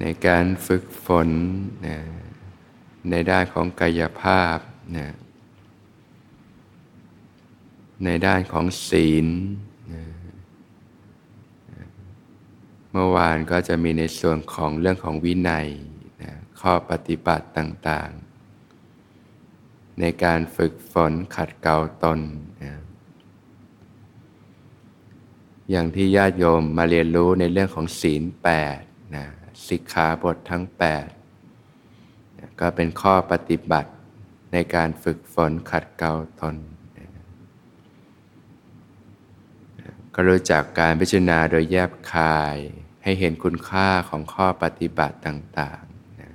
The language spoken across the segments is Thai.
ในการฝึกฝนนะในด้านของกายภาพนะในด้านของศีลนะเมื่อวานก็จะมีในส่วนของเรื่องของวินัยนะข้อปฏิบัติต่างๆ ในการฝึกฝนขัดเกลาตนนะอย่างที่ญาติโยมมาเรียนรู้ในเรื่องของศีลแปดนะ สิกขาบททั้ง 8 ก็เป็นข้อปฏิบัติในการฝึกฝนขัดเกลาตนนก็รู้จักการพิจารณาโดยแยบคายให้เห็นคุณค่าของข้อปฏิบัติต่างๆนะ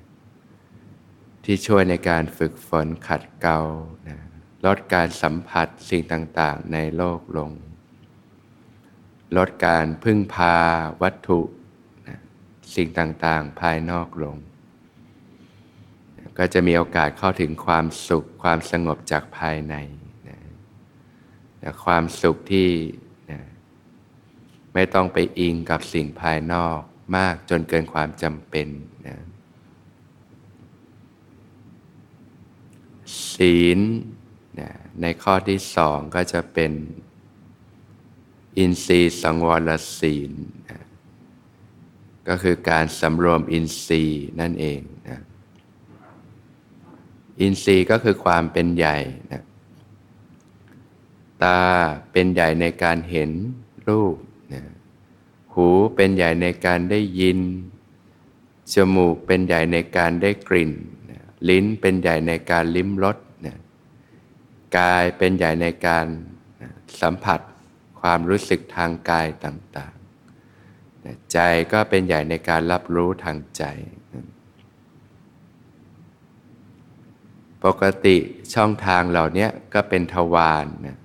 ที่ช่วยในการฝึกฝนขัดเกลานะลดการสัมผัสสิ่งต่างๆ ในโลกลง ลดการพึ่งพาวัตถุ สิ่งต่างๆ ภายนอกลง ก็จะมีโอกาสเข้าถึงความสุขความสงบจากภายในนะความสุขที่ไม่ต้องไปอิงกับสิ่งภายนอกมากจนเกินความจำเป็นนะศีลนะในข้อที่สองก็จะเป็น อินทรีย์สังวรศีลน ก็คือการสำรวมอินทรีย์นั่นเองนะอินทรีย์ก็คือความเป็นใหญ่นะตาเป็นใหญ่ในการเห็นรูปนะหูเป็นใหญ่ในการได้ยิน จมูกเป็นใหญ่ในการได้กลิ่นนะลิ้นเป็นใหญ่ในการลิ้มรสนะกายเป็นใหญ่ในการนะสัมผัสความรู้สึกทางกายต่าง ใจก็เป็นใหญ่ในการรับรู้ทางใจ ปกติช่องทางเหล่านี้ก็เป็นทวารนะ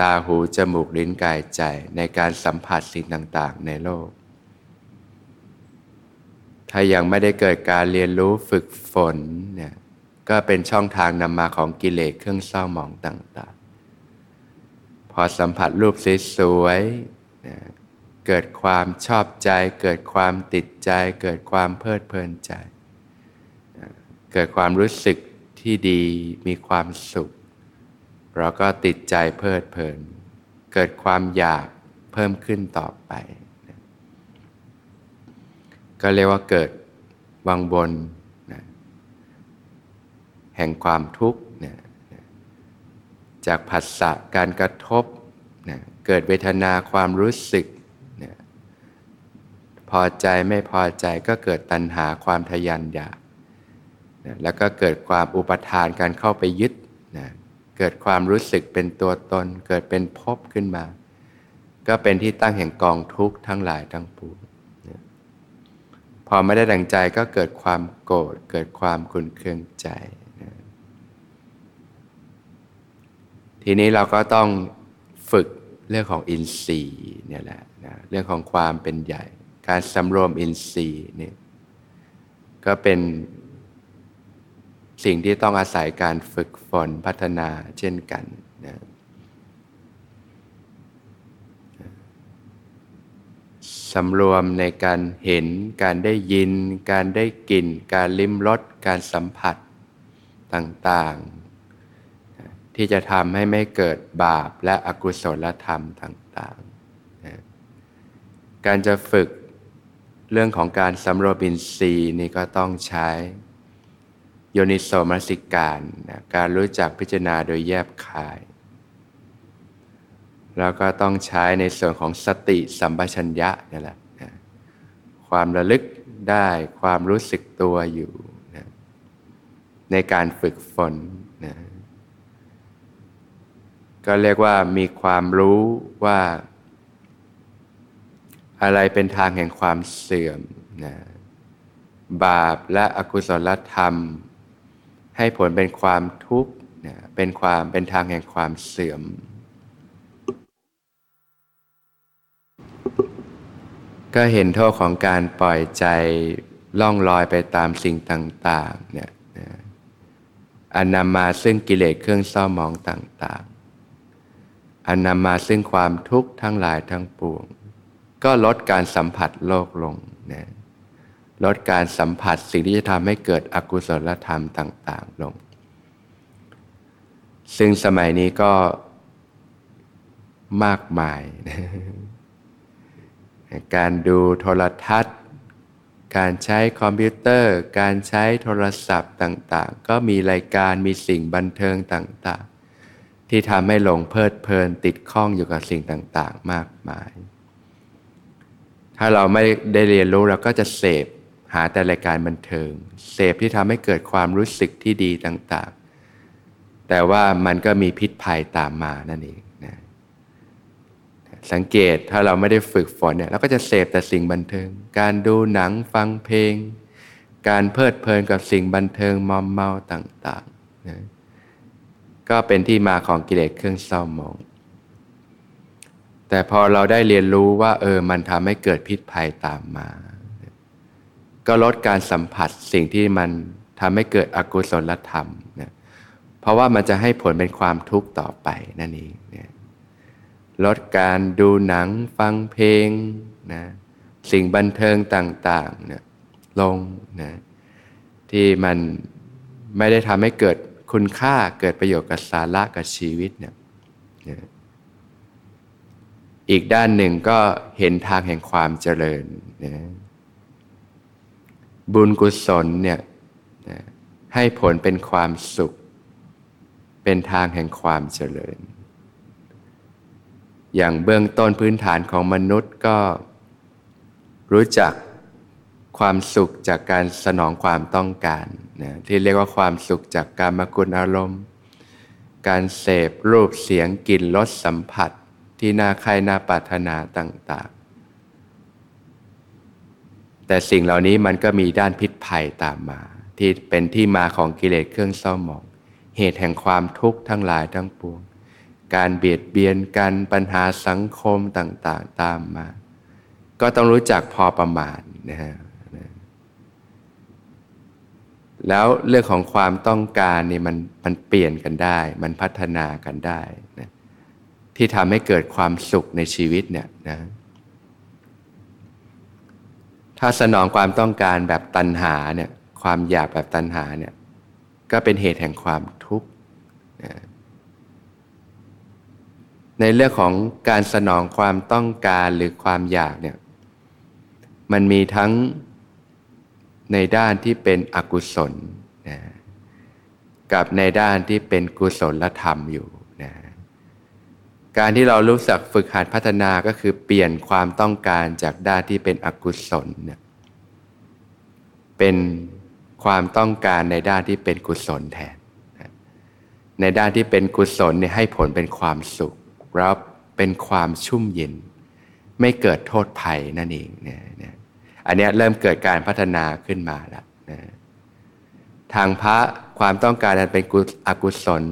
ตาหูจมูกลิ้นกายใจในการสัมผัสสิ่งต่างๆ ในโลก ถ้ายังไม่ได้เกิดการเรียนรู้ฝึกฝนเนี่ยก็เป็นช่องทางนำมาของกิเลสเครื่องเศร้าหมองต่าง ๆ พอสัมผัสรูปสวยๆ เกิดความชอบใจ เกิดความติดใจ เกิดความเพลิดเพลินใจ เกิดความรู้สึกที่ดีมีความสุข เราก็ติดใจเพลิดเพลิน เกิดความอยากเพิ่มขึ้นต่อไป ก็เรียกว่าเกิดวังบนนะแห่งความทุกข์นะจากผัสสะการกระทบนะเกิดเวทนาความรู้สึก พอใจไม่พอใจก็เกิดตัณหาความทยันอยากนะแล้วก็เกิดความอุปทานการเข้าไปยึดนะเกิดความรู้สึกเป็นตัวตน เกิดเป็นภพขึ้นมา ก็เป็นที่ตั้งแห่งกองทุกข์ทั้งหลายทั้งปวงพอไม่ได้ดังใจก็เกิดความโกรธเกิดความขุนเคืองใจทีนี้เราก็ต้องฝึกเรื่องของอินทรีย์เนี่ยแหละนะเรื่องของความเป็นใหญ่ การสำรวมอินทรีย์เนี่ยก็เป็นสิ่งที่ต้องอาศัยการฝึกฝนพัฒนาเช่นกันนะสำรวมในการเห็น การได้ยิน การได้กลิ่น การลิ้มรส การสัมผัสต่างๆ ที่จะทำให้ไม่เกิดบาปและอกุศลธรรมต่างๆ การจะฝึก เรื่องของการสำรวมอินทรีย์นี่ก็ต้องใช้ โยนิโสมนสิการนะการรู้จักพิจารณาโดยแยบคาย แล้วก็ต้องใช้ในส่วนของสติสัมปชัญญะนี่แหละนะความระลึกได้ความรู้สึกตัวอยู่นะในการฝึกฝนนะก็เรียกว่ามีความรู้ว่า อะไรเป็นทางแห่งความเสื่อมนะบาปและอกุศลธรรม ให้ผลเป็นความทุกข์เป็นความเป็นทางแห่งความเสื่อม ก็เห็นโทษของการปล่อยใจล่องลอยไปตามสิ่งต่างๆเนี่ยอันนำมาซึ่งกิเลสเครื่องเศร้ามองต่าง ๆอันนำมาซึ่งความทุกข์ทั้งหลายทั้งปวง ก็ลดการสัมผัสโลกลงนะลดการสัมผัสสิ่งที่จะทำให้เกิดอกุศลธรรมต่าง ๆ ลง ซึ่งสมัยนี้ก็มากมาย การดูโทรทัศน์ การใช้คอมพิวเตอร์ การใช้โทรศัพท์ต่าง ๆ ก็มีรายการมีสิ่งบันเทิงต่าง ๆ ที่ทำให้หลงเพลิดเพลินติดข้องอยู่กับสิ่งต่าง ๆ มากมาย ถ้าเราไม่ได้เรียนรู้เราก็จะเสพหาแต่รายการบันเทิง เสพที่ทำให้เกิดความรู้สึกที่ดีต่างๆ แต่ว่ามันก็มีพิษภัยตามมานั่นเองนะสังเกตถ้าเราไม่ได้ฝึกฝนเนี่ยเราก็จะเสพแต่สิ่งบันเทิง การดูหนังฟังเพลง การเพลิดเพลินกับสิ่งบันเทิงมอมเมาต่างๆนะก็เป็นที่มาของกิเลสเครื่องเศร้าหมอง แต่พอเราได้เรียนรู้ว่าเออมันทำให้เกิดพิษภัยตามมา ก็ลดการสัมผัสสิ่งที่มันทำให้เกิดอกุศลธรรมนะเพราะว่ามันจะให้ผลเป็นความทุกข์ต่อไปนั่นเองนะลดการดูหนังฟังเพลงนะสิ่งบันเทิงต่างๆเนี่ยลงนะที่มันไม่ได้ทำให้เกิดคุณค่าเกิดประโยชน์กับสาระกับชีวิตเนี่ย อีกด้านหนึ่งก็เห็นทางแห่งความเจริญนะบุญกุศลเนี่ยนะให้ผลเป็นความสุข เป็นทางแห่งความเจริญ อย่างเบื้องต้นพื้นฐานของมนุษย์ก็ รู้จักความสุขจากการสนองความต้องการนะที่เรียกว่าความสุขจากการมกุลอารมณ์ การเสพรูปเสียงกลิ่นรสสัมผัส ที่น่าใครน่าปรารถนาต่าง ๆ แต่สิ่งเหล่านี้มันก็มีด้านพิษภัยตามมา ที่เป็นที่มาของกิเลสเครื่องเศร้าหมอง เหตุแห่งความทุกข์ทั้งหลายทั้งปวง การเบียดเบียนกันปัญหาสังคมต่างๆ ตามมา ก็ต้องรู้จักพอประมาณนะฮะแล้วเรื่องของความต้องการนี่มันมันเปลี่ยนกันได้ มันพัฒนากันได้นะ ที่ทำให้เกิดความสุขในชีวิตเนี่ยนะถ้าสนองความต้องการแบบตัณหาเนี่ยความอยากแบบตัณหาเนี่ยก็เป็นเหตุแห่งความทุกข์นะในเรื่องของการสนองความต้องการหรือความอยากเนี่ยมันมีทั้งในด้านที่เป็นอกุศลนะกับในด้านที่เป็นกุศลธรรมอยู่ การที่เรารู้สักฝึกหัดพัฒนาก็คือเปลี่ยนความต้องการจากด้านที่เป็นอกุศลเนี่ยเป็นความต้องการในด้านที่เป็นกุศลแทน ในด้านที่เป็นกุศลเนี่ยให้ผลเป็นความสุขรับเป็นความชุ่มเย็น ไม่เกิดโทษภัยนั่นเองเนี่ยอันนี้เริ่มเกิดการพัฒนาขึ้นมาแล้วนะทางพระความต้องการอันเป็นอกุศล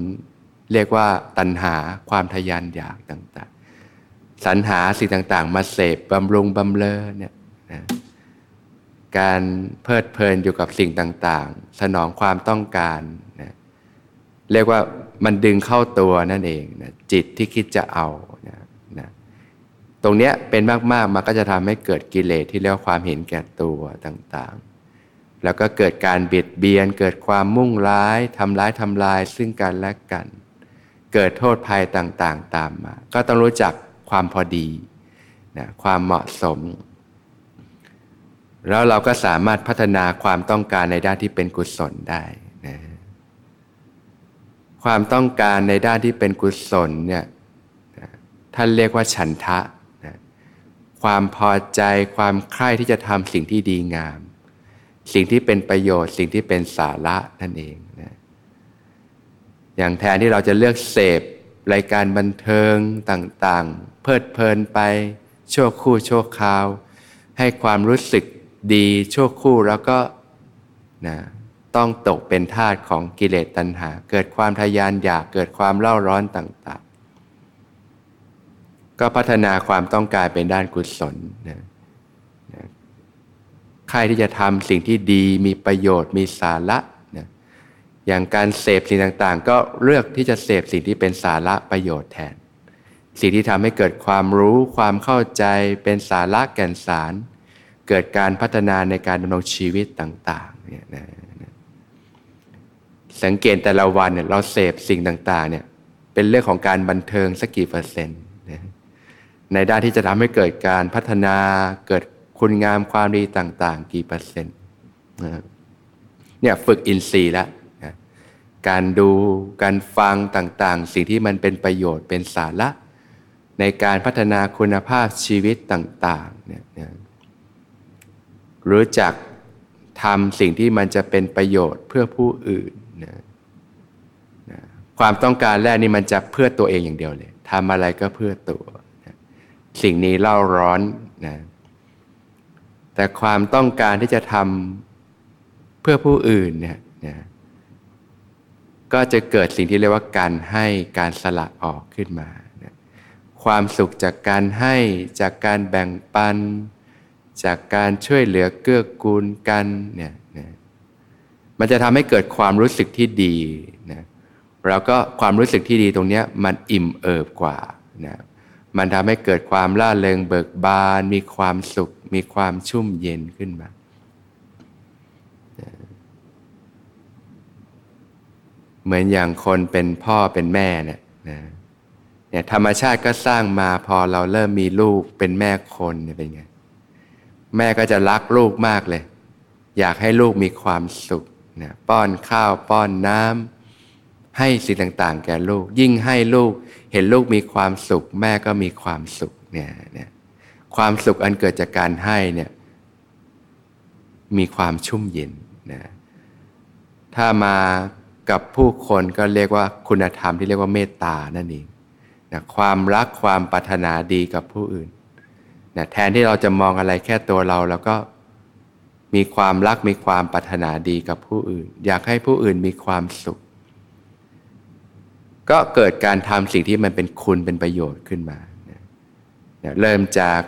เรียกว่าตัณหาความทยานอยากต่างๆ สรรหาสิ่งต่างๆ มาเสพบำรุงบำเลอเนี่ยนะการเพลิดเพลินอยู่กับสิ่งต่างๆ สนองความต้องการนะเรียกว่ามันดึงเข้าตัวนั่นเองนะจิตที่คิดจะเอานะนะตรงเนี้ยเป็นมากๆมันก็จะทำให้เกิดกิเลสที่เรียกว่าความเห็นแก่ตัวต่างๆ แล้วก็เกิดการเบียดเบียน เกิดความมุ่งร้ายทำร้ายทำลายซึ่งกันและกัน เกิดโทษภัยต่างๆ ตามมา ก็ต้องรู้จักความพอดีนะความเหมาะสม แล้วเราก็สามารถพัฒนาความต้องการในด้านที่เป็นกุศลได้นะความต้องการในด้านที่เป็นกุศลเนี่ยท่านเรียกว่าฉันทะนะความพอใจความใคร่ที่จะทำสิ่งที่ดีงาม สิ่งที่เป็นประโยชน์สิ่งที่เป็นสาระนั่นเอง อย่างแทนที่เราจะเลือกเสพรายการบันเทิงต่างๆ เพลิดเพลินไปชั่วคู่ชั่วคราว ให้ความรู้สึกดีชั่วคู่แล้วก็นะต้องตกเป็นทาสของกิเลสตัณหา เกิดความทยานอยากเกิดความเล่าร้อนต่างๆ ก็พัฒนาความต้องการเป็นด้านกุศลนะใครที่จะทำสิ่งที่ดีมีประโยชน์มีสาระ อย่างการเสพสิ่งต่างๆ ก็เลือกที่จะเสพสิ่งที่เป็นสาระประโยชน์แทน สิ่งที่ทำให้เกิดความรู้ความเข้าใจเป็นสาระแก่นสาร เกิดการพัฒนาในการดำรงชีวิตต่างๆเนี่ยนะสังเกตแต่ละวันเนี่ยเราเสพสิ่งต่างๆเนี่ยเป็นเรื่องของการบันเทิงสักกี่เปอร์เซ็นต์นะในด้านที่จะทำให้เกิดการพัฒนาเกิดคุณงามความดีต่าง ๆ กี่เปอร์เซ็นต์นะเนี่ยฝึกอินทรีย์แล้วนะ การดูการฟังต่างๆ สิ่งที่มันเป็นประโยชน์เป็นสาระ ในการพัฒนาคุณภาพชีวิตต่างๆเนี่ยรู้จักทำสิ่งที่มันจะเป็นประโยชน์เพื่อผู้อื่นนะนะความต้องการแรกนี่มันจะเพื่อตัวเองอย่างเดียวเลยทำอะไรก็เพื่อตัวนะสิ่งนี้เล่าร้อนนะแต่ความต้องการที่จะทำเพื่อผู้อื่นเนี่ยนะ ก็จะเกิดสิ่งที่เรียกว่าการให้การสละออกขึ้นมา ความสุขจากการให้จากการแบ่งปัน จากการช่วยเหลือเกื้อกูลกันเนี่ยนะมันจะทำให้เกิดความรู้สึกที่ดีนะแล้วก็ความรู้สึกที่ดีตรงนี้มันอิ่มเอิบกว่านะมันทำให้เกิดความล่าเริงเบิกบาน มีความสุข มีความชุ่มเย็นขึ้นมา เหมือนอย่างคนเป็นพ่อเป็นแม่เนี่ยนะเนี่ยธรรมชาติก็สร้างมาพอเราเริ่มมีลูกเป็นแม่คนเนี่ยเป็นไงแม่ก็จะรักลูกมากเลย อยากให้ลูกมีความสุขนะป้อนข้าวป้อนน้ำให้สิ่งต่าง ๆ แก่ลูก ยิ่งให้ลูกเห็นลูกมีความสุข แม่ก็มีความสุขเนี่ยเนี่ยความสุขอันเกิดจากการให้เนี่ยมีความชุ่มเย็นนะถ้ามา กับผู้คนก็เรียกว่าคุณธรรมที่เรียกว่าเมตตานั่นเองนะความรักความปรารถนาดีกับผู้อื่นนะแทนที่เราจะมองอะไรแค่ตัวเราแล้วก็มีความรักมีความปรารถนาดีกับผู้อื่น อยากให้ผู้อื่นมีความสุข ก็เกิดการทำสิ่งที่มันเป็นคุณเป็นประโยชน์ขึ้นมานะนะเริ่มจาก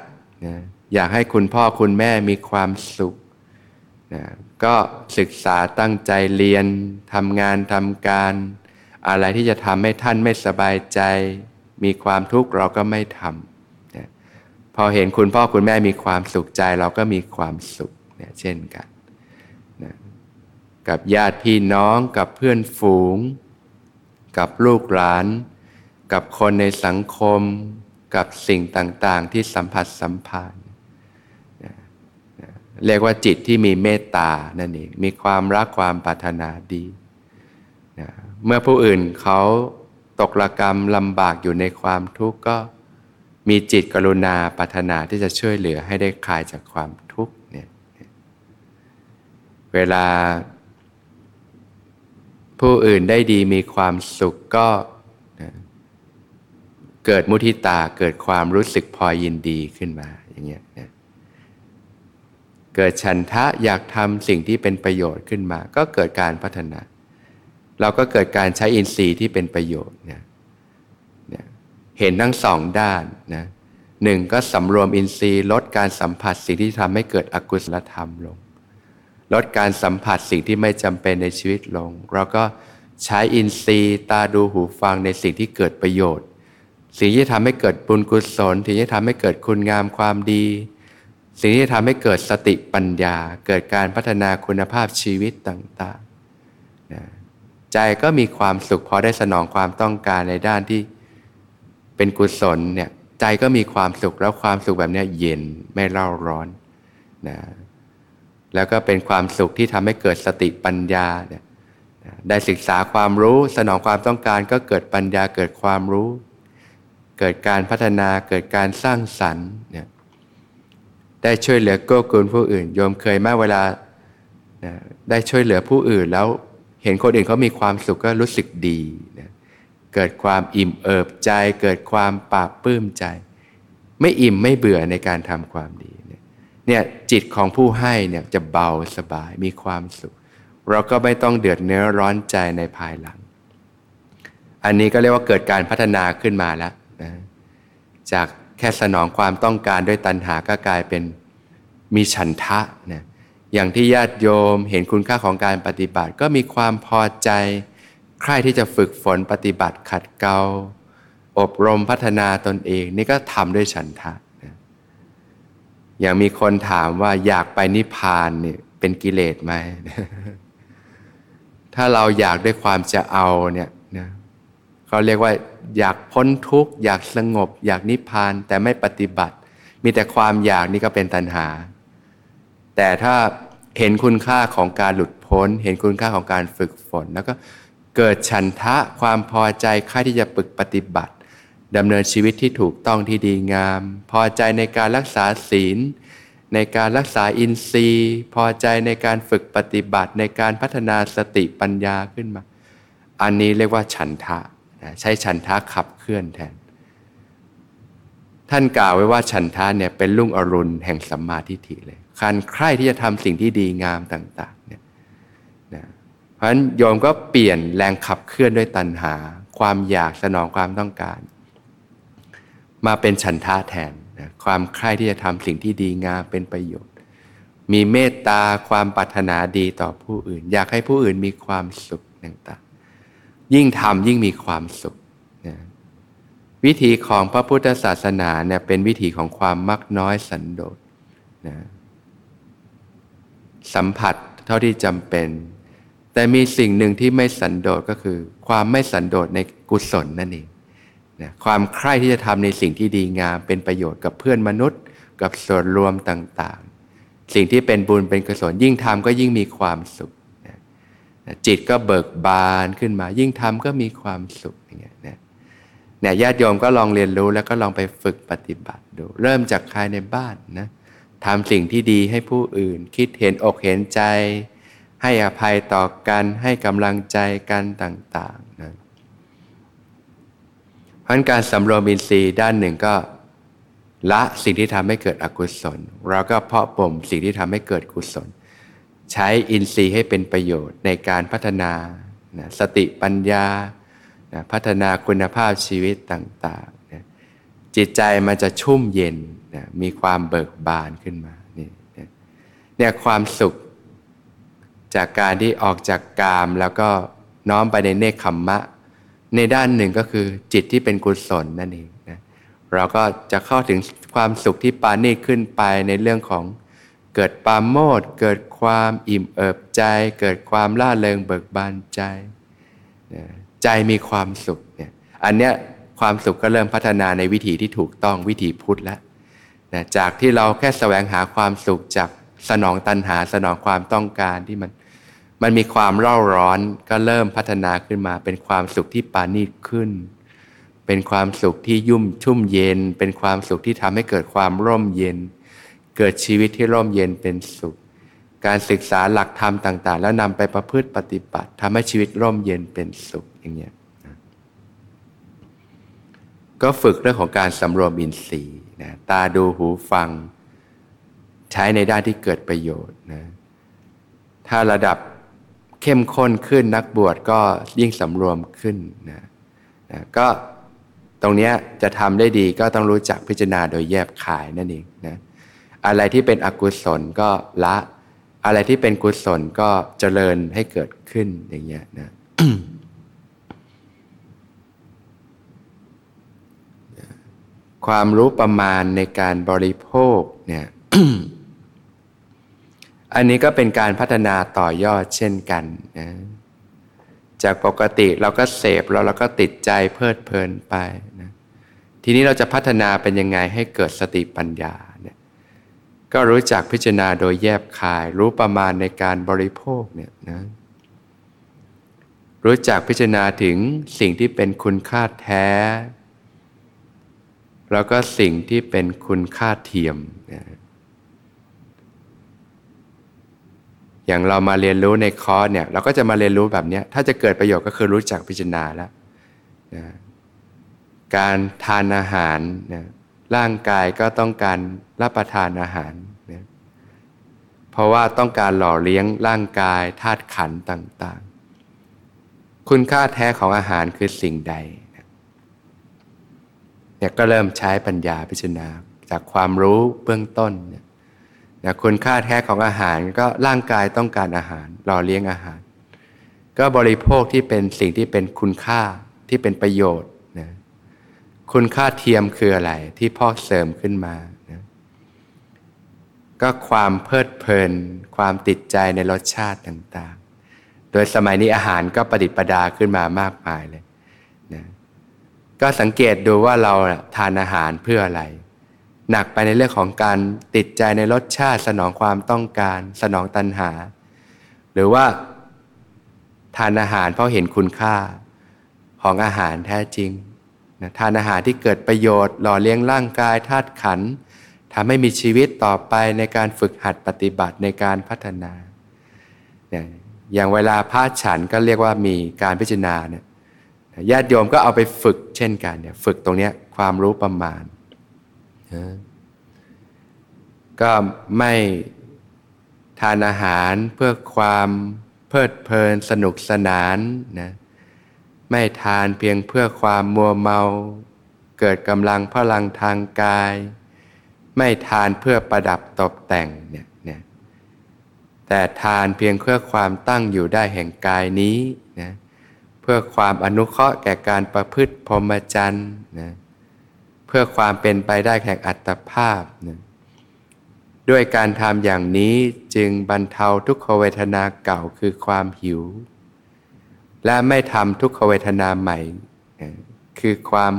นะอยากให้คุณพ่อคุณแม่มีความสุข นะก็ศึกษาตั้งใจเรียนทำงานทำการ อะไรที่จะทำให้ท่านไม่สบายใจ มีความทุกข์เราก็ไม่ทำนะพอเห็นคุณพ่อคุณแม่มีความสุขใจเราก็มีความสุขเนี่ยเช่นกันนะกับญาติพี่น้องกับเพื่อนฝูง กับลูกหลาน กับคนในสังคม กับสิ่งต่างๆที่สัมผัสสัมพันธ์ เรียกว่าจิตที่มีเมตตานั่นเองมีความรักความปรารถนาดีนะเมื่อผู้อื่นเขาตกระกรรมลำบากอยู่ในความทุกข์ก็มีจิตกรุณาปรารถนาที่จะช่วยเหลือให้ได้คลายจากความทุกข์เนี่ยเวลา ผู้อื่นได้ดีมีความสุขก็เกิดมุทิตาเกิดความรู้สึกพอยินดีขึ้นมาอย่างเงี้ย เกิดฉันทะอยากทำสิ่งที่เป็นประโยชน์ขึ้นมา ก็เกิดการพัฒนา เราก็เกิดการใช้อินทรีย์ที่เป็นประโยชน์เนี่ยเห็นทั้งสองด้านนะหนึ่งก็สำรวมอินทรีย์ ลดการสัมผัสสิ่งที่ทำให้เกิดอกุศลธรรมลง ลดการสัมผัสสิ่งที่ไม่จำเป็นในชีวิตลง เราก็ใช้อินทรีย์ตาดูหูฟังในสิ่งที่เกิดประโยชน์ สิ่งที่ทำให้เกิดบุญกุศลสิ่งที่ทำให้เกิดคุณงามความดี สิ่งที่ทำให้เกิดสติปัญญา เกิดการพัฒนาคุณภาพชีวิตต่างๆนะใจก็มีความสุขพอได้สนองความต้องการในด้านที่เป็นกุศลเนี่ยใจก็มีความสุขแล้วความสุขแบบนี้เย็นไม่เล่าร้อนนะแล้วก็เป็นความสุขที่ทำให้เกิดสติปัญญาเนี่ยได้ศึกษาความรู้สนองความต้องการก็เกิดปัญญาเกิดความรู้ เกิดการพัฒนาเกิดการสร้างสรรค์เนี่ย ได้ช่วยเหลือเกื้อกูลผู้อื่นโยมเคยไหมเวลาได้ช่วยเหลือผู้อื่นแล้วเห็นคนอื่นเขามีความสุขก็รู้สึกดีนะเกิดความอิ่มเอิบใจ เกิดความปราบปื้มใจ ไม่อิ่มไม่เบื่อในการทำความดีเนี่ยจิตของผู้ให้เนี่ยจะเบาสบายมีความสุข เราก็ไม่ต้องเดือดเนื้อร้อนใจในภายหลัง อันนี้ก็เรียกว่าเกิดการพัฒนาขึ้นมาแล้วนะจาก ค่สนองความต้องการด้วยตัณหาก็กลายเป็นมีฉันทะนะอย่างที่ญาติโยมเห็นคุณค่าของการปฏิบัติ ก็มีความพอใจ ใครที่จะฝึกฝนปฏิบัติขัดเกลาอบรมพัฒนาตนเอง นี่ก็ทำด้วยฉันทะอย่างมีคนถามว่าอยากไปนิพพานเนี่ยเป็นกิเลสไหม ถ้าเราอยากด้วยความจะเอาเนี่ย เขาเรียกว่าอยากพ้นทุกข์อยากสงบ อยากนิพพานแต่ไม่ปฏิบัติ มีแต่ความอยากนี่ก็เป็นตัณหา แต่ถ้าเห็นคุณค่าของการหลุดพ้น เห็นคุณค่าของการฝึกฝน แล้วก็เกิดฉันทะความพอใจค่าที่จะปึกปฏิบัติดำเนินชีวิตที่ถูกต้องที่ดีงาม พอใจในการรักษาศีล ในการรักษาอินทรีย์ พอใจในการฝึกปฏิบัติในการพัฒนาสติปัญญาขึ้นมา อันนี้เรียกว่าฉันทะ ใช้ฉันทะขับเคลื่อนแทน ท่านกล่าวไว้ว่าฉันทะเนี่ยเป็นลุ่งอรุณแห่งสัมมาทิฏฐิเลยการใคร่ที่จะทำสิ่งที่ดีงามต่างๆเนี่ยนะเพราะฉะนั้นโยมก็เปลี่ยนแรงขับเคลื่อนด้วยตัณหา ความอยากสนองความต้องการ มาเป็นฉันทะแทนนะความใคร่ที่จะทำสิ่งที่ดีงามเป็นประโยชน์ มีเมตตาความปรารถนาดีต่อผู้อื่น อยากให้ผู้อื่นมีความสุขต่างๆ ยิ่งทำยิ่งมีความสุขนะวิธีของพระพุทธศาสนาเนี่ยเป็นวิธีของความมักน้อยสันโดษนะสัมผัสเท่าที่จำเป็น แต่มีสิ่งหนึ่งที่ไม่สันโดษก็คือ ความไม่สันโดษในกุศลนั่นเองนะความใคร่ที่จะทำในสิ่งที่ดีงาม เป็นประโยชน์กับเพื่อนมนุษย์ กับส่วนรวมต่างๆ สิ่งที่เป็นบุญเป็นกุศลยิ่งทำก็ยิ่งมีความสุข จิตก็เบิกบานขึ้นมา ยิ่งทำก็มีความสุขอย่างเงี้ยนะเนี่ยญาติโยมก็ลองเรียนรู้แล้วก็ลองไปฝึกปฏิบัติดู เริ่มจากภายในบ้านนะทำสิ่งที่ดีให้ผู้อื่น คิดเห็นอกเห็นใจ ให้อภัยต่อกันให้กำลังใจกันต่างๆนะเพราะการสำรวมอินทรีย์ด้านหนึ่งก็ละสิ่งที่ทำให้เกิดอกุศล เราก็เพาะบ่มสิ่งที่ทำให้เกิดกุศล ใช้อินทรีย์ให้เป็นประโยชน์ในการพัฒนานะสติปัญญานะพัฒนาคุณภาพชีวิตต่างๆนะจิตใจมันจะชุ่มเย็นนะมีความเบิกบานขึ้นมานี่เนี่ยความสุขจากการที่ออกจากกามแล้วก็น้อมไปในเนคขมมะ ในด้านหนึ่งก็คือจิตที่เป็นกุศลนั่นเองนะเราก็จะเข้าถึงความสุขที่ปานีขึ้นไปในเรื่องของ เกิดปาโมดเกิดความอิ่มเอิบใจ เกิดความล่าเริงเบิกบานใจ ใจมีความสุขเนี่ยอันเนี้ยความสุขก็เริ่มพัฒนาในวิถีที่ถูกต้องวิถีพุทธแล้วนะจากที่เราแค่แสวงหาความสุขจากสนองตัณหาสนองความต้องการที่มันมันมีความเร่าร้อนก็เริ่มพัฒนาขึ้นมา เป็นความสุขที่ปานีตขึ้น เป็นความสุขที่ยุ่มชุ่มเย็น เป็นความสุขที่ทำให้เกิดความร่มเย็น เกิดชีวิตที่ร่มเย็นเป็นสุข การศึกษาหลักธรรมต่าง ๆ แล้วนำไปประพฤติปฏิบัติทำให้ชีวิตร่มเย็นเป็นสุขอย่างเงี้ยก็ฝึกเรื่องของการสำรวมอินทรีย์นะตาดูหูฟัง ใช้ในด้านที่เกิดประโยชน์นะถ้าระดับเข้มข้นขึ้นนักบวชก็ยิ่งสำรวมขึ้นนะนะก็ตรงนี้จะทำได้ดีก็ต้องรู้จักพิจารณาโดยแยบขายนั่นเองนะ อะไรที่เป็นอกุศลก็ละ อะไรที่เป็นกุศลก็เจริญให้เกิดขึ้นอย่างเงี้ยนะความรู้ประมาณในการบริโภคเนี่ยอันนี้ก็เป็นการพัฒนาต่อยอดเช่นกันนะจากปกติเราก็เสพแล้วเราก็ติดใจเพลิดเพลินไปนะทีนี้เราจะพัฒนาเป็นยังไงให้เกิดสติปัญญา ก็รู้จักพิจารณาโดยแยบคาย รู้ประมาณในการบริโภคเนี่ยนะรู้จักพิจารณาถึงสิ่งที่เป็นคุณค่าแท้ แล้วก็สิ่งที่เป็นคุณค่าเทียมนะอย่างเรามาเรียนรู้ในคอร์สเนี่ยเราก็จะมาเรียนรู้แบบนี้ถ้าจะเกิดประโยชน์ก็คือรู้จักพิจารณาแล้วนะการทานอาหารนะ ร่างกายก็ต้องการรับประทานอาหารนะเพราะว่าต้องการหล่อเลี้ยงร่างกายธาตุขันต่างๆ คุณค่าแท้ของอาหารคือสิ่งใดเนี่ยก็เริ่มใช้ปัญญาพิจารณาจากความรู้เบื้องต้นเนี่ยนะคุณค่าแท้ของอาหารก็ร่างกายต้องการอาหารรอเลี้ยงอาหาร ก็บริโภคที่เป็นสิ่งที่เป็นคุณค่าที่เป็นประโยชน์ คุณค่าเทียมคืออะไรที่พ่อเสริมขึ้นมานะก็ความเพลิดเพลิน ความติดใจในรสชาติต่างๆ โดยสมัยนี้อาหารก็ประดิษฐ์ประดาขึ้นมามากมายเลยนะก็สังเกตดูว่าเราทานอาหารเพื่ออะไร หนักไปในเรื่องของการติดใจในรสชาติ สนองความต้องการ สนองตัณหา หรือว่าทานอาหารเพราะเห็นคุณค่าของอาหารแท้จริง นะทานอาหารที่เกิดประโยชน์ หล่อเลี้ยงร่างกายธาตุขันทำให้มีชีวิตต่อไปในการฝึกหัดปฏิบัติในการพัฒนาอย่างเวลาพระฉันก็เรียกว่ามีการพิจารณาเนี่ยญาติโยมก็เอาไปฝึกเช่นกันเนี่ยฝึกตรงนี้ความรู้ประมาณนะก็ไม่ทานอาหารเพื่อความเพลิดเพลินสนุกสนานนะ ไม่ทานเพียงเพื่อความมัวเมา เกิดกำลังพลังทางกาย ไม่ทานเพื่อประดับตกแต่งเนี่ยนี่ยแต่ทานเพียงเพื่อความตั้งอยู่ได้แห่งกายนี้นะเพื่อความอนุเคราะห์แก่การประพฤติพรหมจรรย์นะเพื่อความเป็นไปได้แห่งอัตภาพนะด้วยการทำอย่างนี้จึงบรรเทาทุกขเวทนาเก่าคือความหิว และไม่ทำทุกขเวทนาใหม่ คือความ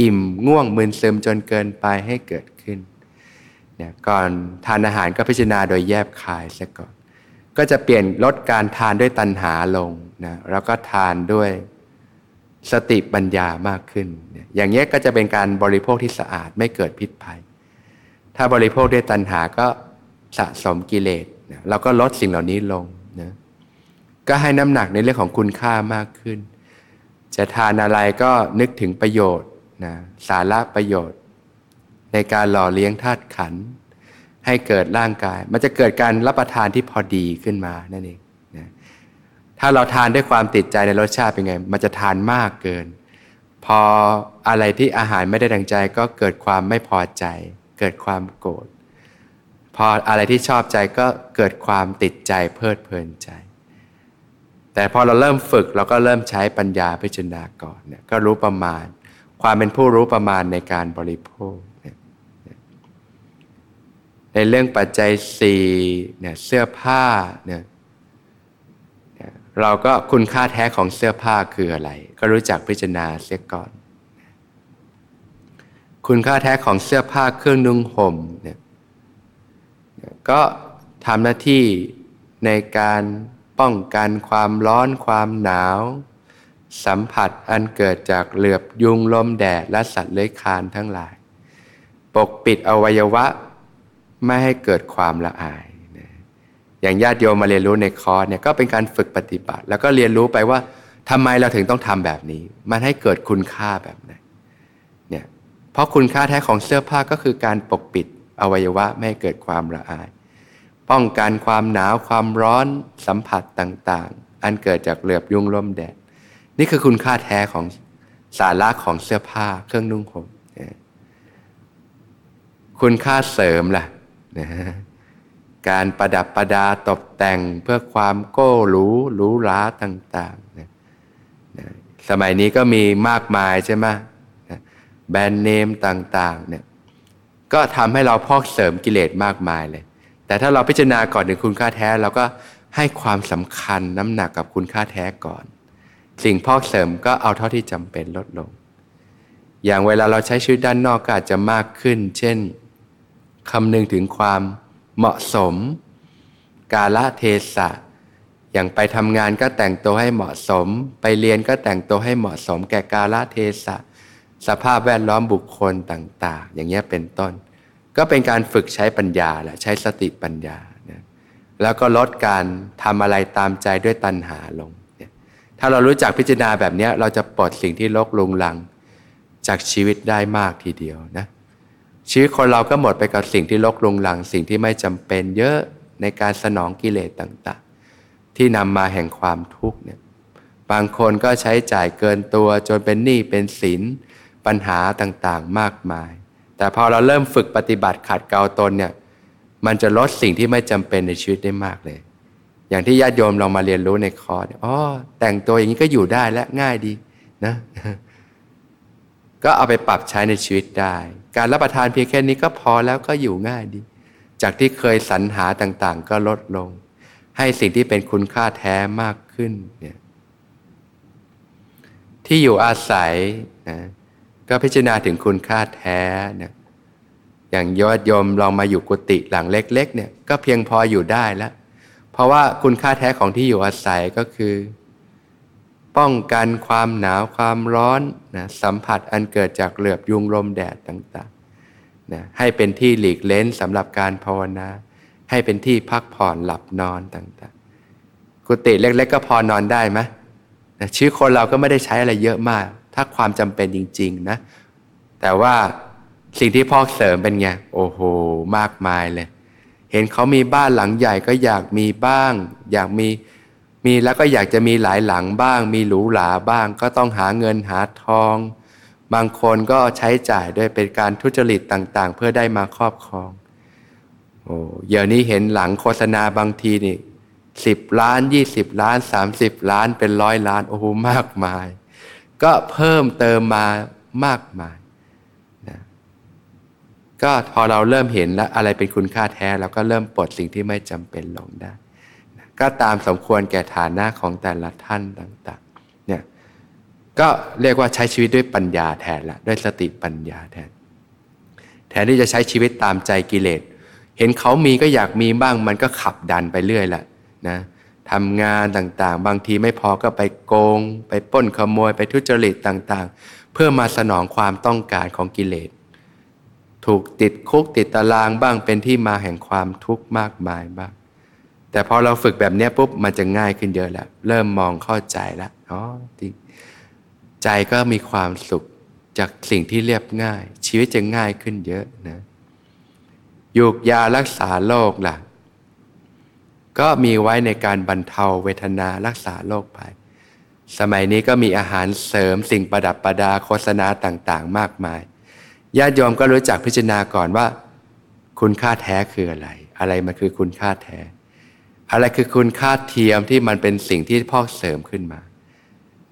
อิ่มง่วงมึนซึมจนเกินไปให้เกิดขึ้นเนี่ยก่อนทานอาหารก็พิจารณาโดยแยบคายซะก่อน ก็จะเปลี่ยนลดการทานด้วยตัณหาลงนะแล้วก็ทานด้วยสติปัญญามากขึ้น อย่างนี้ก็จะเป็นการบริโภคที่สะอาดไม่เกิดพิษภัย ถ้าบริโภคด้วยตัณหาก็สะสมกิเลสเราก็ลดสิ่งเหล่านี้ลงนะ ก็ให้น้ำหนักในเรื่องของคุณค่ามากขึ้น จะทานอะไรก็นึกถึงประโยชน์นะสาระประโยชน์ ในการหล่อเลี้ยงธาตุขัน ให้เกิดร่างกาย มันจะเกิดการรับประทานที่พอดีขึ้นมานั่นเองนะถ้าเราทานด้วยความติดใจในรสชาติเป็นไง มันจะทานมากเกิน พออะไรที่อาหารไม่ได้ดังใจก็เกิดความไม่พอใจ เกิดความโกรธพออะไรที่ชอบใจก็เกิดความติดใจเพลิดเพลินใจ แต่พอเราเริ่มฝึกเราก็เริ่มใช้ปัญญาพิจารณาก่อนเนี่ยก็รู้ประมาณ ความเป็นผู้รู้ประมาณในการบริโภค ในเรื่องปัจจัยสี่เนี่ยเสื้อผ้าเนี่ยเราก็คุณค่าแท้ของเสื้อผ้าคืออะไร ก็รู้จักพิจารณาเสียก่อน คุณค่าแท้ของเสื้อผ้าเครื่องนุ่งห่มเนี่ยก็ทำหน้าที่ในการ ป้องกันความร้อนความหนาว สัมผัสอันเกิดจากเหลือบยุงลมแดดและสัตว์เลื้อยคลานทั้งหลาย ปกปิดอวัยวะไม่ให้เกิดความละอายอย่างญาติโยมมาเรียนรู้ในคอร์สเนี่ยก็เป็นการฝึกปฏิบัติ แล้วก็เรียนรู้ไปว่าทำไมเราถึงต้องทำแบบนี้ มันให้เกิดคุณค่าแบบไหนเพราะคุณค่าแท้ของเสื้อผ้าก็คือการปกปิดอวัยวะไม่ให้เกิดความละอาย ป้องกันความหนาวความร้อนสัมผัสต่างๆ อันเกิดจากเหลือบยุงลมแดด นี่คือคุณค่าแท้ของสาระของเสื้อผ้าเครื่องนุ่งห่มคุณค่าเสริมล่ะนะการประดับประดาตกแต่งเพื่อความโก้หรูหรูหราต่างๆนะสมัยนี้ก็มีมากมายใช่ไหมแบรนด์เนมต่างๆเนี่ยก็ทำให้เราพอกเสริมกิเลสมากมายเลย แต่ถ้าเราพิจารณาก่อนถึงคุณค่าแท้เราก็ให้ความสำคัญน้ำหนักกับคุณค่าแท้ก่อน สิ่งพอกเสริมก็เอาเท่าที่จำเป็นลดลง อย่างเวลาเราใช้ชีวิตด้านนอกก็อาจจะมากขึ้น เช่นคำนึงถึงความเหมาะสม กาลเทศะ อย่างไปทำงานก็แต่งตัวให้เหมาะสม ไปเรียนก็แต่งตัวให้เหมาะสม แก่กาลเทศะ สภาพแวดล้อมบุคคลต่าง ๆ อย่างเงี้ยเป็นต้น ก็เป็นการฝึกใช้ปัญญาแหละใช้สติปัญญานะแล้วก็ลดการทำอะไรตามใจด้วยตัณหาลงถ้าเรารู้จักพิจารณาแบบนี้เราจะปลดสิ่งที่ลกลุงลังจากชีวิตได้มากทีเดียวนะชีวิตคนเราก็หมดไปกับสิ่งที่ลกลุงลัง สิ่งที่ไม่จำเป็นเยอะในการสนองกิเลสต่างๆ ที่นำมาแห่งความทุกข์เนี่ยบางคนก็ใช้จ่ายเกินตัวจนเป็นหนี้เป็นสินปัญหาต่างๆมากมาย แต่พอเราเริ่มฝึกปฏิบัติขัดเกลาตนเนี่ยมันจะลดสิ่งที่ไม่จำเป็นในชีวิตได้มากเลย อย่างที่ญาติโยมลองมาเรียนรู้ในคอร์สอ๋อแต่งตัวอย่างนี้ก็อยู่ได้และง่ายดีนะก็เอาไปปรับใช้ในชีวิตได้ การรับประทานเพียงแค่นี้ก็พอแล้วก็อยู่ง่ายดี จากที่เคยสรรหาต่างๆ ก็ลดลง ให้สิ่งที่เป็นคุณค่าแท้มากขึ้นเนี่ยที่อยู่อาศัยนะ ก็พิจารณาถึงคุณค่าแท้เนี่ยอย่างยอดยมลองมาอยู่กุฏิหลังเล็กๆเนี่ยก็เพียงพออยู่ได้แล้ว เพราะว่าคุณค่าแท้ของที่อยู่อาศัยก็คือ ป้องกันความหนาวความร้อนนะสัมผัสอันเกิดจากเหลือบยุงลมแดดต่างๆนะให้เป็นที่หลีกเล้นสำหรับการภาวนา ให้เป็นที่พักผ่อนหลับนอนต่างๆ กุฏิเล็ก ๆ ก็พอนอนได้ไหมนะชีวิตคนเราก็ไม่ได้ใช้อะไรเยอะมาก ถ้าความจำเป็นจริง ๆ นะ แต่ว่าสิ่งที่พ่อเสริมเป็นไง โอ้โห มากมายเลย เห็นเขามีบ้านหลังใหญ่ก็อยากมีบ้าง อยากมีมีแล้วก็อยากจะมีหลายหลังบ้าง มีหรูหราบ้าง ก็ต้องหาเงินหาทอง บางคนก็ใช้จ่ายด้วยเป็นการทุจริตต่างๆ เพื่อได้มาครอบครอง โอ้เดี๋ยวนี้เห็นหลังโฆษณาบางทีนี่สิบล้านยี่สิบล้านสามสิบล้านเป็นร้อยล้าน โอ้โหมากมาย ก็เพิ่มเติมมามากมายก็พอเราเริ่มเห็นแล้วอะไรเป็นคุณค่าแท้เราก็เริ่มปลดสิ่งที่ไม่จำเป็นลงได้ก็ตามสมควรแก่ฐานะของแต่ละท่านต่างๆเนี่ยก็เรียกว่าใช้ชีวิตด้วยปัญญาแทนละด้วยสติปัญญาแทน แทนที่จะใช้ชีวิตตามใจกิเลสเห็นเขามีก็อยากมีบ้างมันก็ขับดันไปเรื่อยแหละนะ ทำงานต่างๆ บางทีไม่พอก็ไปโกง ไปป้นขโมยไปทุจริตต่างๆ เพื่อมาสนองความต้องการของกิเลส ถูกติดคุกติดตารางบ้างเป็นที่มาแห่งความทุกข์มากมายบ้าง แต่พอเราฝึกแบบนี้ปุ๊บมันจะง่ายขึ้นเยอะแล้ว เริ่มมองเข้าใจแล้วอ๋อจริงใจก็มีความสุขจากสิ่งที่เรียบง่าย ชีวิตจะง่ายขึ้นเยอะนะยูกยารักษาโรคล่ะ ก็มีไว้ในการบรรเทาเวทนารักษาโรคไปสมัยนี้ก็มีอาหารเสริมสิ่งประดับประดาโฆษณาต่างๆ มากมาย ญาติโยมก็รู้จักพิจารณาก่อนว่า คุณค่าแท้คืออะไร อะไรมันคือคุณค่าแท้ อะไรคือคุณค่าเทียมที่มันเป็นสิ่งที่พ่อเสริมขึ้นมา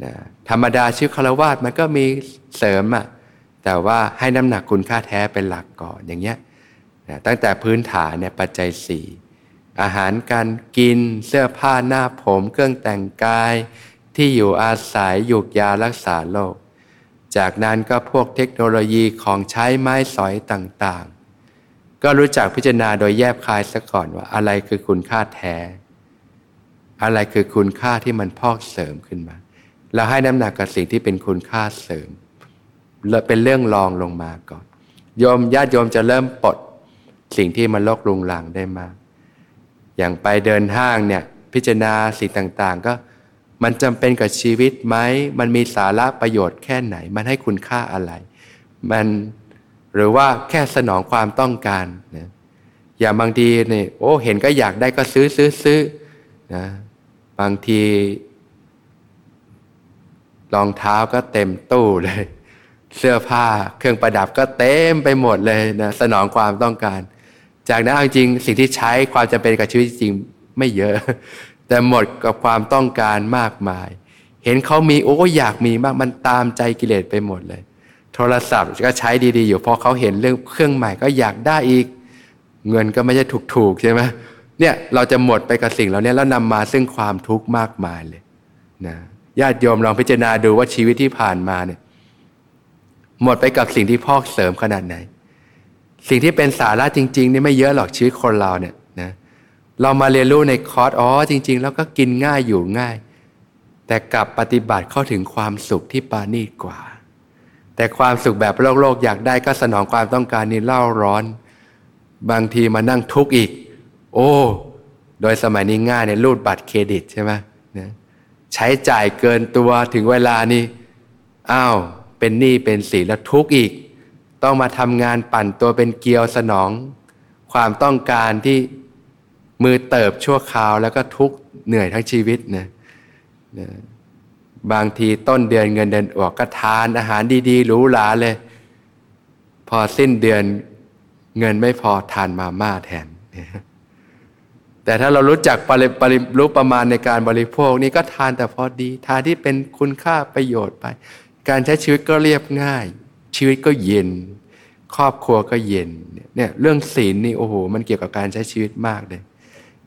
นะธรรมดาชื่อคารวาสมันก็มีเสริมอะแต่ว่าให้น้ำหนักคุณค่าแท้เป็นหลักก่อนอย่างเงี้ยนะตั้งแต่พื้นฐานเนี่ยปัจจัยสี่ อาหารการกิน เสื้อผ้าหน้าผมเครื่องแต่งกาย ที่อยู่อาศัยยูกยารักษาโรคจากนั้นก็พวกเทคโนโลยีของใช้ไม้สอยต่างๆ ก็รู้จักพิจารณาโดยแยบคายซะก่อนว่าอะไรคือคุณค่าแท้ อะไรคือคุณค่าที่มันพอกเสริมขึ้นมา เราให้น้ำหนักกับสิ่งที่เป็นคุณค่าเสริม เป็นเรื่องรองลงมาก่อนโยมญาติโยมจะเริ่มปลดสิ่งที่มันลกลุงลังได้มาก อย่างไปเดินห้างเนี่ยพิจารณาสิ่งต่างๆ ก็มันจำเป็นกับชีวิตไหม มันมีสาระประโยชน์แค่ไหน มันให้คุณค่าอะไร มันหรือว่าแค่สนองความต้องการนะอย่างบางทีเนี่ยโอ้เห็นก็อยากได้ก็ซื้อซื้อซื้อนะบางทีรองเท้าก็เต็มตู้เลย เสื้อผ้าเครื่องประดับก็เต็มไปหมดเลยนะสนองความต้องการ จากนั้นจริงสิ่งที่ใช้ความจำเป็นกับชีวิตจริงไม่เยอะ แต่หมดกับความต้องการมากมาย เห็นเขามีโอ้อยากมีมากมันตามใจกิเลสไปหมดเลย โทรศัพท์ก็ใช้ดีๆ อยู่พอเขาเห็นเรื่องเครื่องใหม่ก็อยากได้อีก เงินก็ไม่ใช่ถูกๆใช่ไหมเนี่ยเราจะหมดไปกับสิ่งเหล่านี้แล้วนำมาซึ่งความทุกข์มากมายเลยนะญาติโยมลองพิจารณาดูว่าชีวิตที่ผ่านมาเนี่ยหมดไปกับสิ่งที่พอกเสริมขนาดไหน สิ่งที่เป็นสาระจริง ๆ นี่ไม่เยอะหรอกชีวิตคนเราเนี่ยนะเรามาเรียนรู้ในคอร์สอ๋อจริง ๆ แล้วก็กินง่ายอยู่ง่าย แต่กลับปฏิบัติเข้าถึงความสุขที่ปานีกว่า แต่ความสุขแบบโลกโลกอยากได้ก็สนองความต้องการนี่เล่าร้อน บางทีมานั่งทุกข์อีก โอ้โดยสมัยนี้ง่ายเนี่ยรูดบัตรเครดิตใช่ไหมนะใช้จ่ายเกินตัวถึงเวลานี้อ้าวเป็นหนี้เป็นสีแล้วทุกข์อีก ต้องมาทำงานปั่นตัวเป็นเกลียวสนอง ความต้องการที่มือเติบชั่วคราวแล้วก็ทุกเหนื่อยทั้งชีวิตนะนะบางทีต้นเดือนเงินเดือนออกก็ทานอาหารดีๆหรูหราเลย พอสิ้นเดือนเงินไม่พอทานมาม่าแทน แต่ถ้าเรารู้จักปริปริรู้ประมาณในการบริโภคนี่ก็ทานแต่พอดี ทานที่เป็นคุณค่าประโยชน์ไป การใช้ชีวิตก็เรียบง่าย ชีวิตก็เย็น ครอบครัวก็เย็นเนี่ยเรื่องศีลนี่โอ้โหมันเกี่ยวกับการใช้ชีวิตมากเลย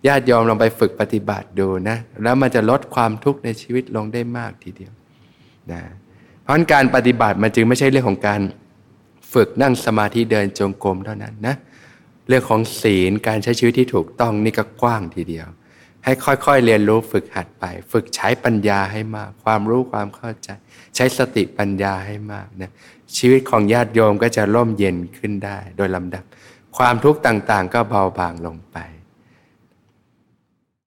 ญาติยอมลองไปฝึกปฏิบัติดูนะแล้วมันจะลดความทุกข์ในชีวิตลงได้มากทีเดียวนะเพราะการปฏิบัติมันจึงไม่ใช่เรื่องของการฝึกนั่งสมาธิเดินจงกรมเท่านั้นนะเรื่องของศีลการใช้ชีวิตที่ถูกต้องนี่ก็กว้างทีเดียว ให้ค่อยๆเรียนรู้ฝึกหัดไป ฝึกใช้ปัญญาให้มาก ความรู้ความเข้าใจ ใช้สติปัญญาให้มากนะ ชีวิตของญาติโยมก็จะร่มเย็นขึ้นได้โดยลำดับ ความทุกข์ต่างๆ ก็เบาบางลงไป